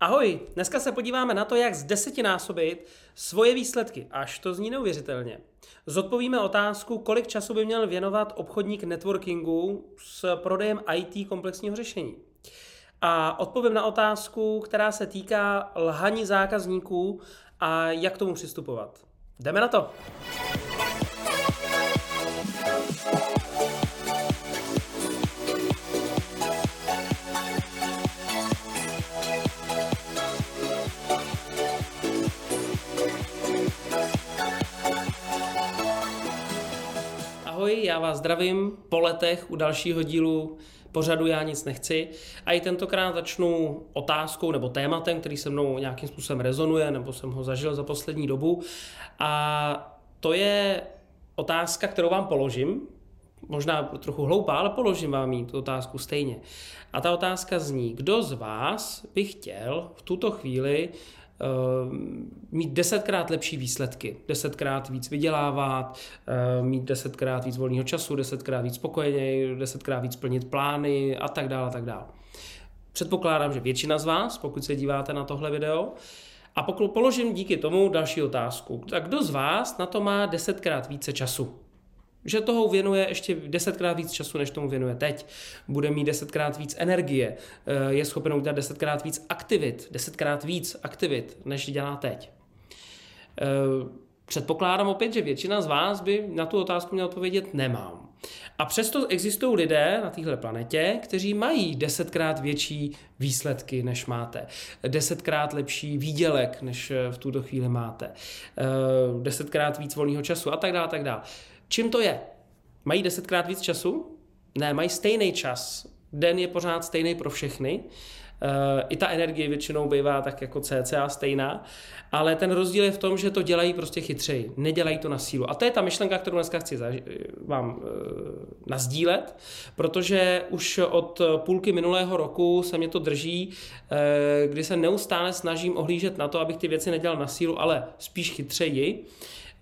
Ahoj, dneska se podíváme na to, jak z desetinásobit svoje výsledky, až to zní neuvěřitelně. Zodpovíme otázku, kolik času by měl věnovat obchodník networkingu s prodejem IT komplexního řešení. A odpovím na otázku, která se týká lhaní zákazníků a jak k tomu přistupovat. Jdeme na to! Vás zdravím po letech u dalšího dílu pořadu Já nic nechci. A i tentokrát začnu otázkou nebo tématem, který se mnou nějakým způsobem rezonuje, nebo jsem ho zažil za poslední dobu. A to je otázka, kterou vám položím. Možná trochu hloupá, ale položím vám jí tu otázku stejně. A ta otázka zní, kdo z vás by chtěl v tuto chvíli mít desetkrát lepší výsledky, desetkrát víc vydělávat, eh, mít desetkrát víc volného času, desetkrát víc spokojeněji, desetkrát víc plnit plány a tak dále a tak dále. Předpokládám, že většina z vás, pokud se díváte na tohle video, a pokud položím díky tomu další otázku, tak kdo z vás na to má desetkrát více času? Že toho věnuje ještě desetkrát víc času, než tomu věnuje teď. Bude mít desetkrát víc energie, eh, je schopen udělat desetkrát víc aktivit, desetkrát víc aktivit, než dělá teď. Eh, předpokládám opět, že většina z vás by na tu otázku měla odpovědět nemám. A přesto existují lidé na téhle planetě, kteří mají desetkrát větší výsledky, než máte. Desetkrát lepší výdělek, než eh, v tuto chvíli máte. Desetkrát víc volného času a tak dále, tak dále. Čím to je? Mají desetkrát víc času? Ne, mají stejný čas. Den je pořád stejný pro všechny. Uh, I ta energie většinou bývá tak jako cca stejná, ale ten rozdíl je v tom, že to dělají prostě chytřeji, nedělají to na sílu. A to je ta myšlenka, kterou dneska chci zaži- vám uh, nazdílet, protože už od půlky minulého roku se mě to drží, uh, kdy se neustále snažím ohlížet na to, abych ty věci nedělal na sílu, ale spíš chytřeji.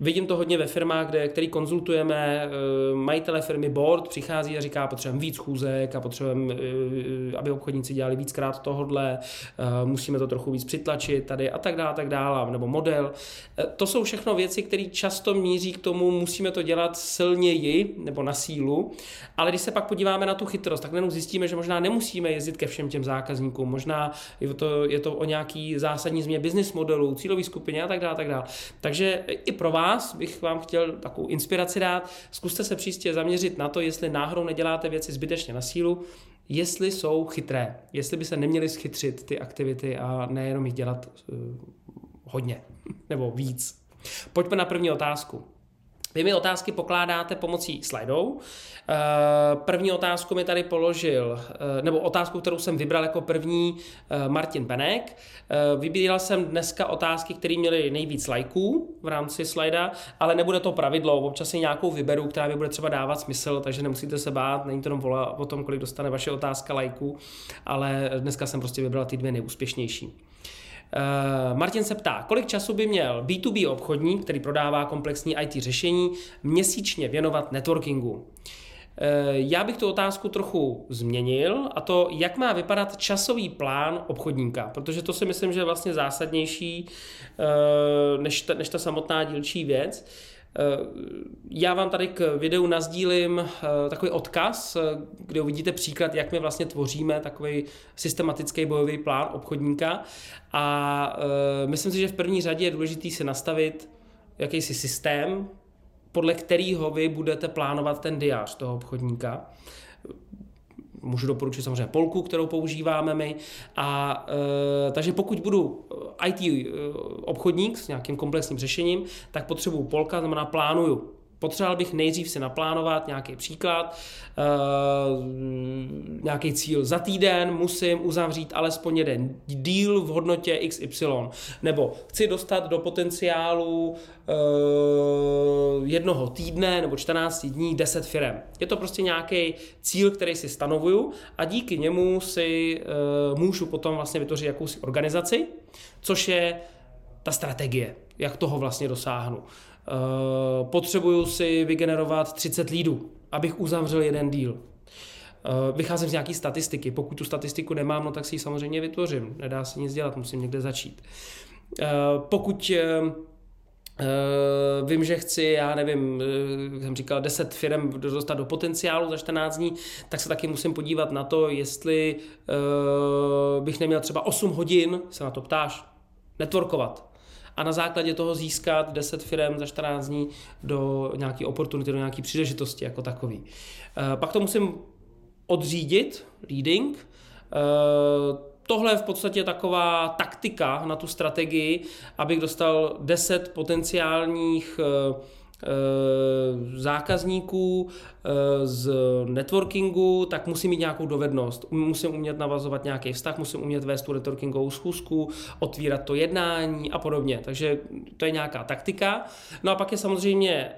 Vidím to hodně ve firmách, kde, který konzultujeme, eh, majitele firmy board přichází a říká, potřebujeme víc chůzek a potřebujeme, eh, aby obchodníci dělali víckrát tohodle, eh, musíme to trochu víc přitlačit tady a tak dále, a tak dále, nebo model. To jsou všechno věci, které často míří k tomu, musíme to dělat silněji nebo na sílu, ale když se pak podíváme na tu chytrost, tak jenom zjistíme, že možná nemusíme jezdit ke všem těm zákazníkům, možná je to, je to o nějaký zásadní změně business modelu, cílové skupině a tak dále, a tak dále. Takže i pro vás vás bych vám chtěl takovou inspiraci dát. Zkuste se příště zaměřit na to, jestli náhodou neděláte věci zbytečně na sílu, jestli jsou chytré, jestli by se neměly schytřit ty aktivity a nejenom jich dělat uh, hodně nebo víc. Pojďme na první otázku. Vy mi otázky pokládáte pomocí slajdou. Eh, první otázku mi tady položil, eh, nebo otázku, kterou jsem vybral jako první, eh, Martin Benek. Vybíral jsem dneska otázky, které měly nejvíc lajků v rámci slajda, ale nebude to pravidlo. Občas si nějakou vyberu, která mi bude třeba dávat smysl, takže nemusíte se bát, není to jenom vola o tom, kolik dostane vaše otázka lajků, ale dneska jsem prostě vybral ty dvě nejúspěšnější. Uh, Martin se ptá, kolik času by měl B2B obchodník, který prodává komplexní IT řešení, měsíčně věnovat networkingu? Eh, já bych tu otázku trochu změnil a to, jak má vypadat časový plán obchodníka, protože to si myslím, že je vlastně zásadnější eh, než ta, než ta samotná dílčí věc. Eh, já vám tady k videu nazdílím eh, takový odkaz, eh, kde uvidíte příklad, jak my vlastně tvoříme takový systematický bojový plán obchodníka. A myslím si, že v první řadě je důležité si nastavit jakýsi systém, podle kterého vy budete plánovat ten diář toho obchodníka můžu doporučit samozřejmě polku, kterou používáme my. A e, takže pokud budu IT e, obchodník s nějakým komplexním řešením, tak potřebuju polka, znamená plánuju Potřeboval bych nejdřív si naplánovat nějaký příklad, uh, nějaký cíl za týden, musím uzavřít alespoň jeden díl v hodnotě XY, nebo chci dostat do potenciálu uh, jednoho týdne nebo 14 dní 10 firm. Je to prostě nějaký cíl, který si stanovuju a díky němu si uh, můžu potom vlastně vytvořit jakousi organizaci, což je ta strategie, jak toho vlastně dosáhnu. Uh, potřebuju si vygenerovat 30 lídů, abych uzavřel jeden díl. vycházím z nějaké statistiky. Pokud tu statistiku nemám, no tak si ji samozřejmě vytvořím. Nedá se nic dělat, musím někde začít. Pokud Uh, vím, že chci, já nevím, uh, jsem říkal, 10 firm dostat do potenciálu za 14 dní, tak se taky musím podívat na to, jestli bych neměl třeba 8 hodin, se na to ptáš, networkovat. A na základě toho získat 10 firm za 14 dní do nějaké oportunity, do nějaké příležitosti jako takový. Uh, pak to musím odřídit, leading, uh, tohle je v podstatě taková taktika na tu strategii, abych dostal 10 potenciálních eh, eh, zákazníků eh, z networkingu, tak musím mít nějakou dovednost. Musím umět navazovat nějaký vztah, musím umět vést tu networkingovou schůzku, otvírat to jednání a podobně. Takže to je nějaká taktika. No a pak je samozřejmě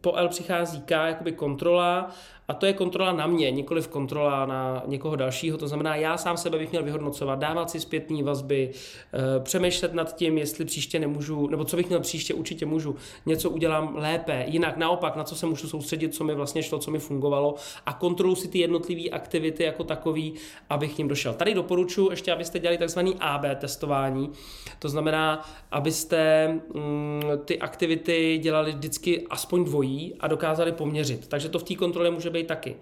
po L přichází K, jakoby kontrola a to je kontrola na mě, nikoliv kontrola na někoho dalšího. To znamená, já sám sebe bych měl vyhodnocovat, dávat si zpětné vazby, eh, přemýšlet nad tím, jestli příště nemůžu, nebo co bych měl příště, určitě můžu, něco udělám lépe, jinak naopak, na co se můžu soustředit, co mi vlastně šlo, co mi fungovalo a kontrolu si ty jednotlivé aktivity jako takový, abych k ním došel. Tady doporučuji ještě, abyste dělali takzvaný AB testování, to znamená, abyste mm, ty aktivity dělali vždycky aspoň dvojí a dokázali poměřit. Takže to v té kontrole může být taky.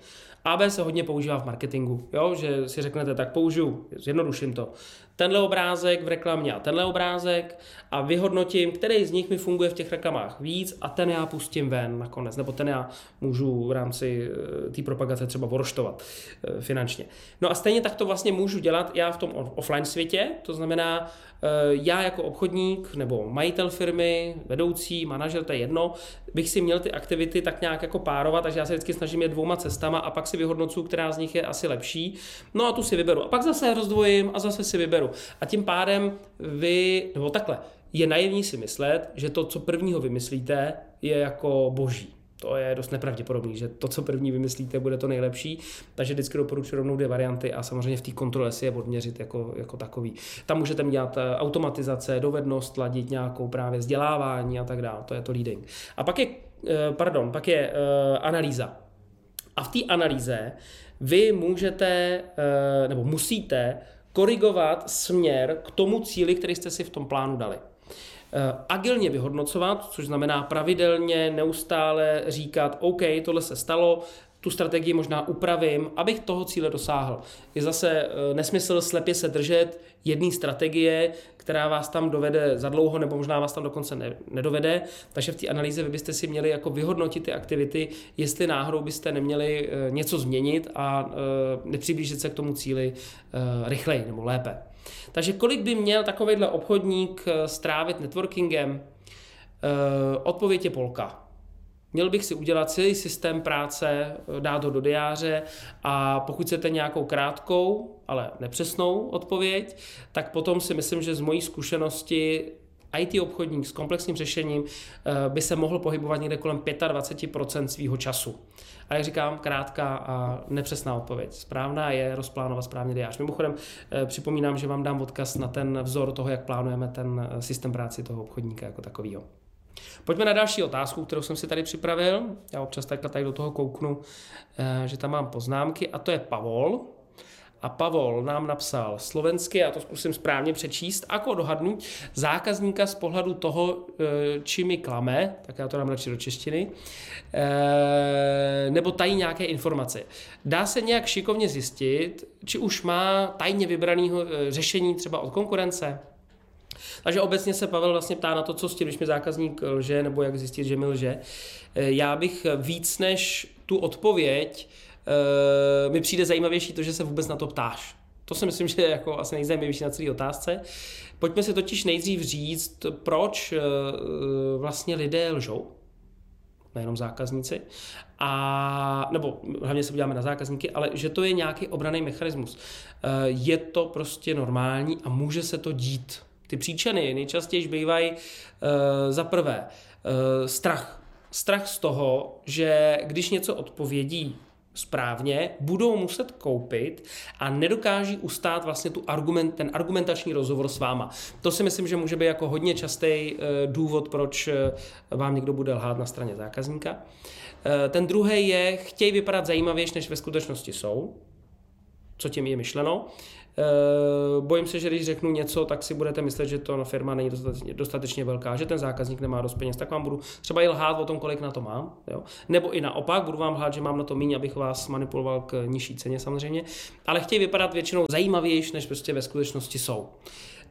AB se hodně používá v marketingu, jo? že si řeknete, tak použiju, zjednoduším to, tenhle obrázek v reklamě a tenhle obrázek a vyhodnotím, který z nich mi funguje v těch reklamách víc a ten já pustím ven nakonec, nebo ten já můžu v rámci eh, té propagace třeba voroštovat eh, finančně. No a stejně tak to vlastně můžu dělat já v tom offline světě, to znamená, já jako obchodník nebo majitel firmy, vedoucí, manažer, to je jedno, bych si měl ty aktivity tak nějak jako párovat, takže já se vždycky snažím je dvouma cestama a pak si vyhodnocuju, která z nich je asi lepší. No a tu si vyberu. A pak zase rozdvojím a zase si vyberu. A tím pádem vy, nebo takhle, je naivní si myslet, že to, co prvního vymyslíte, je jako boží. To je dost nepravděpodobný, že to, co první vymyslíte, bude to nejlepší. Takže vždycky doporučuji rovnou dvě varianty a samozřejmě v té kontrole si je odměřit jako, jako takový. Tam můžete dělat eh, automatizace, dovednost, ladit nějakou právě vzdělávání a tak dále. To je to leading. A pak je, eh, pardon, pak je uh, analýza. A v té analýze vy můžete, nebo musíte korigovat směr k tomu cíli, který jste si v tom plánu dali. Eh, agilně vyhodnocovat, což znamená pravidelně, neustále říkat, OK, tohle se stalo, tu strategii možná upravím, abych toho cíle dosáhl. Je zase eh, nesmysl slepě se držet jedné strategie, která vás tam dovede za dlouho, nebo možná vás tam dokonce ne, nedovede. Takže v té analýze vy byste si měli jako vyhodnotit ty aktivity, jestli náhodou byste neměli eh, něco změnit a nepřiblížit se k tomu cíli rychleji nebo lépe. Takže kolik by měl takovýhle obchodník eh, strávit networkingem? Eh, odpověď je polka. Měl bych si udělat celý systém práce, eh, dát ho do diáře a pokud chcete nějakou krátkou, ale nepřesnou odpověď, tak potom si myslím, že z mojí zkušenosti IT obchodník s komplexním řešením by se mohl pohybovat někde kolem 25% svého času. A jak říkám, krátká a nepřesná odpověď. Správná je rozplánovat správně diář. Mimochodem eh, připomínám, že vám dám odkaz na ten vzor toho, jak plánujeme ten eh, systém práci toho obchodníka jako takového. Pojďme na další otázku, kterou jsem si tady připravil. Já občas takhle tady do toho kouknu, eh, že tam mám poznámky a to je Pavol. A Pavol nám napsal slovensky, já to zkusím správně přečíst, ako dohadnout zákazníka z pohledu toho, e, či mi klame, tak já to dám radši do češtiny, e, nebo tají nějaké informace. Dá se nějak šikovně zjistit, či už má tajně vybraného e, řešení třeba od konkurence? Takže obecně se Pavel vlastně ptá na to, co s tím, když mi zákazník lže, nebo jak zjistit, že mi lže. Já bych víc než tu odpověď uh, mi přijde zajímavější to, že se vůbec na to ptáš. To si myslím, že je jako asi nejzajímavější na celé otázce. Pojďme si totiž nejdřív říct, proč uh, vlastně lidé lžou, nejenom zákazníci, a, nebo hlavně se podíváme na zákazníky, ale že to je nějaký obraný mechanismus. Uh, je to prostě normální a může se to dít. Ty příčiny nejčastěji bývají uh, za prvé strach. Strach z toho, že když něco odpovědí správně, budou muset koupit a nedokáží ustát vlastně tu argument, ten argumentační rozhovor s váma. To si myslím, že může být jako hodně častý eh, důvod, proč eh, vám někdo bude lhát na straně zákazníka. Eh, ten druhý je, chtějí vypadat zajímavější, než ve skutečnosti jsou. Co tím je myšleno? Uh, bojím se, že když řeknu něco, tak si budete myslet, že to firma není dostatečně, dostatečně velká, že ten zákazník nemá dost peněz, tak vám budu třeba i lhát o tom, kolik na to mám. Jo? Nebo i naopak, budu vám lhát, že mám na to méně, abych vás manipuloval k nižší ceně samozřejmě, ale chtějí vypadat většinou zajímavější, než prostě ve skutečnosti jsou.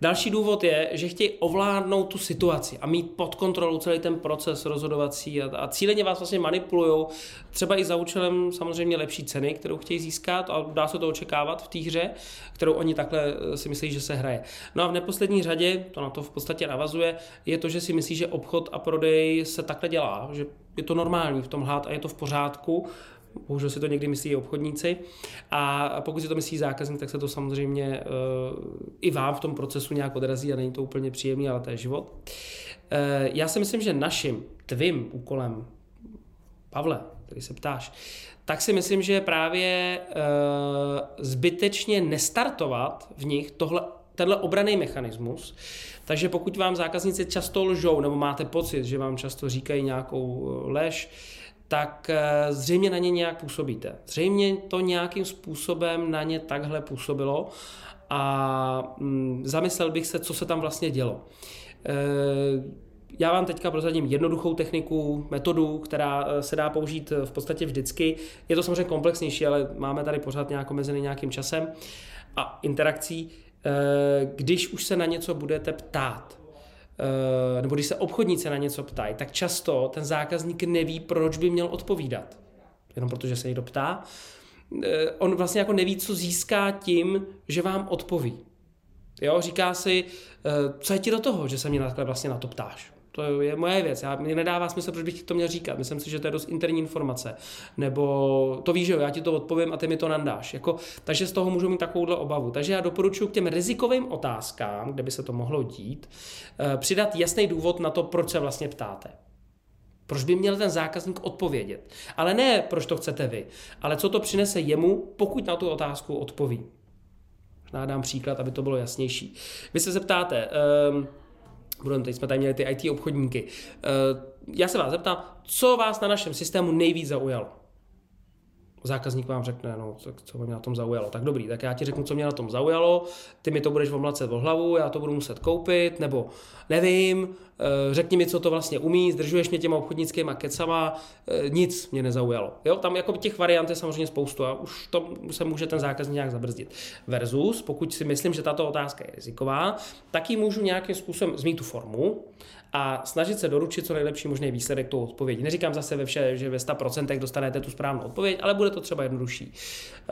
Další důvod je, že chtějí ovládnout tu situaci a mít pod kontrolou celý ten proces rozhodovací a, a cíleně vás vlastně manipulují, třeba i za účelem samozřejmě lepší ceny, kterou chtějí získat a dá se to očekávat v té hře, kterou oni takhle eh, si myslí, že se hraje. No a v neposlední řadě, to na to v podstatě navazuje, je to, že si myslí, že obchod a prodej se takhle dělá, že je to normální v tom hlát a je to v pořádku bohužel si to někdy myslí i obchodníci. A pokud si to myslí zákazník, tak se to samozřejmě uh, i vám v tom procesu nějak odrazí a není to úplně příjemný, ale to je život. Uh, já si myslím, že naším, tvým úkolem, Pavle, který se ptáš, tak si myslím, že právě uh, zbytečně nestartovat v nich tohle tenhle obraný mechanismus. Takže pokud vám zákazníci často lžou, nebo máte pocit, že vám často říkají nějakou lež, tak eh, zřejmě na ně nějak působíte. Zřejmě to nějakým způsobem na ně takhle působilo a mm, zamyslel bych se, co se tam vlastně dělo. Eh, já vám teďka prozradím jednoduchou techniku, metodu, která eh, se dá použít v podstatě vždycky. Je to samozřejmě komplexnější, ale máme tady pořád nějak omezený nějakým časem a interakcí. Když už se na něco budete ptát, nebo když se obchodníci na něco ptají, tak často ten zákazník neví, proč by měl odpovídat. Jenom protože se někdo ptá. Eh, on vlastně jako neví, co získá tím, že vám odpoví. Jo, říká si, eh, co je ti do toho, že se mě takhle vlastně na to ptáš. To je moje věc. Já, mě nedává smysl, proč bych to měl říkat. Myslím si, že to je dost interní informace. Nebo to víš, že jo, já ti to odpovím a ty mi to nandáš. Jako, takže z toho můžu mít takovouhle obavu. Takže já doporučuji k těm rizikovým otázkám, kde by se to mohlo dít, eh, přidat jasný důvod na to, proč se vlastně ptáte. Proč by měl ten zákazník odpovědět? Ale ne, proč to chcete vy, ale co to přinese jemu, pokud na tu otázku odpoví. Možná dám příklad, aby to bylo jasnější. Vy se zeptáte, um, budeme, teď jsme tady měli ty IT obchodníky. Eh, já se vás zeptám, co vás na našem systému nejvíc zaujalo? Zákazník vám řekne, no, tak co mě na tom zaujalo. Tak dobrý, tak já ti řeknu, co mě na tom zaujalo, ty mi to budeš omlacet o hlavu, já to budu muset koupit, nebo nevím, eh, řekni mi, co to vlastně umí, zdržuješ mě těma obchodnickýma kecama, eh, nic mě nezaujalo. Jo, tam jako těch variant je samozřejmě spoustu a už to se může ten zákazník nějak zabrzdit. Versus, pokud si myslím, že tato otázka je riziková, tak ji můžu nějakým způsobem zmít tu formu a snažit se doručit co nejlepší možný výsledek toho odpovědi. Neříkám zase ve vše, že ve 100% dostanete tu správnou odpověď, ale bude to třeba jednodušší. Eh,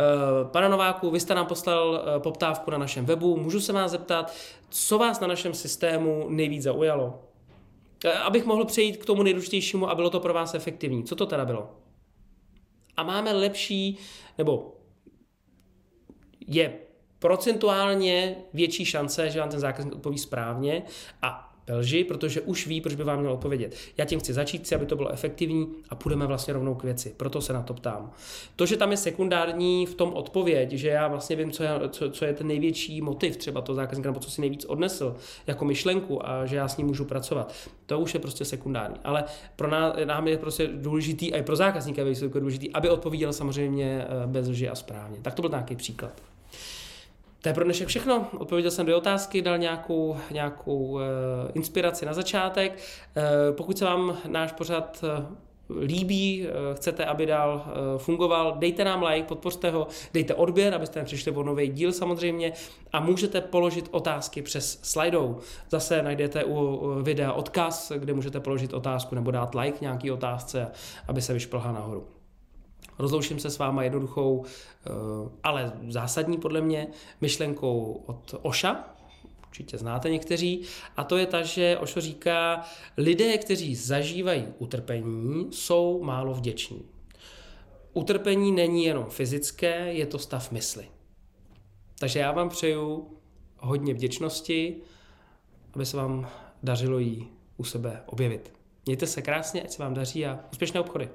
pane Nováku, vy jste nám poslal eh, poptávku na našem webu, můžu se vás zeptat, co vás na našem systému nejvíc zaujalo? Eh, abych mohl přejít k tomu nejdůležitějšímu a bylo to pro vás efektivní. Co to teda bylo? A máme lepší, nebo je procentuálně větší šance, že vám ten zákazník odpoví správně a lži, protože už ví, proč by vám měl odpovědět. Já tím chci začít, aby to bylo efektivní a půjdeme vlastně rovnou k věci. Proto se na to ptám. To, že tam je sekundární v tom odpověď, že já vlastně vím, co je, co, co je ten největší motiv třeba toho zákazníka, nebo co si nejvíc odnesl jako myšlenku a že já s ním můžu pracovat, to už je prostě sekundární. Ale pro nás, nám je prostě důležitý, a i pro zákazníka je důležitý, aby odpověděl samozřejmě eh, bez lži a správně. Tak to byl nějaký příklad. To je pro dnešek všechno. Odpověděl jsem dvě otázky, dal nějakou, nějakou uh, inspiraci na začátek. Uh, pokud se vám náš pořad uh, líbí, chcete, aby dál fungoval, dejte nám like, podpořte ho, dejte odběr, abyste přišli o nový díl samozřejmě a můžete položit otázky přes Slidou. Zase najdete u videa odkaz, kde můžete položit otázku nebo dát like nějaký otázce, aby se vyšplhla nahoru. Rozloučím se s váma jednoduchou, eh, ale zásadní podle mě, myšlenkou od Oša, určitě znáte někteří, a to je ta, že Ošo říká, lidé, kteří zažívají utrpení, jsou málo vděční. Utrpení není jenom fyzické, je to stav mysli. Takže já vám přeju hodně vděčnosti, aby se vám dařilo jí u sebe objevit. Mějte se krásně, ať se vám daří a úspěšné obchody.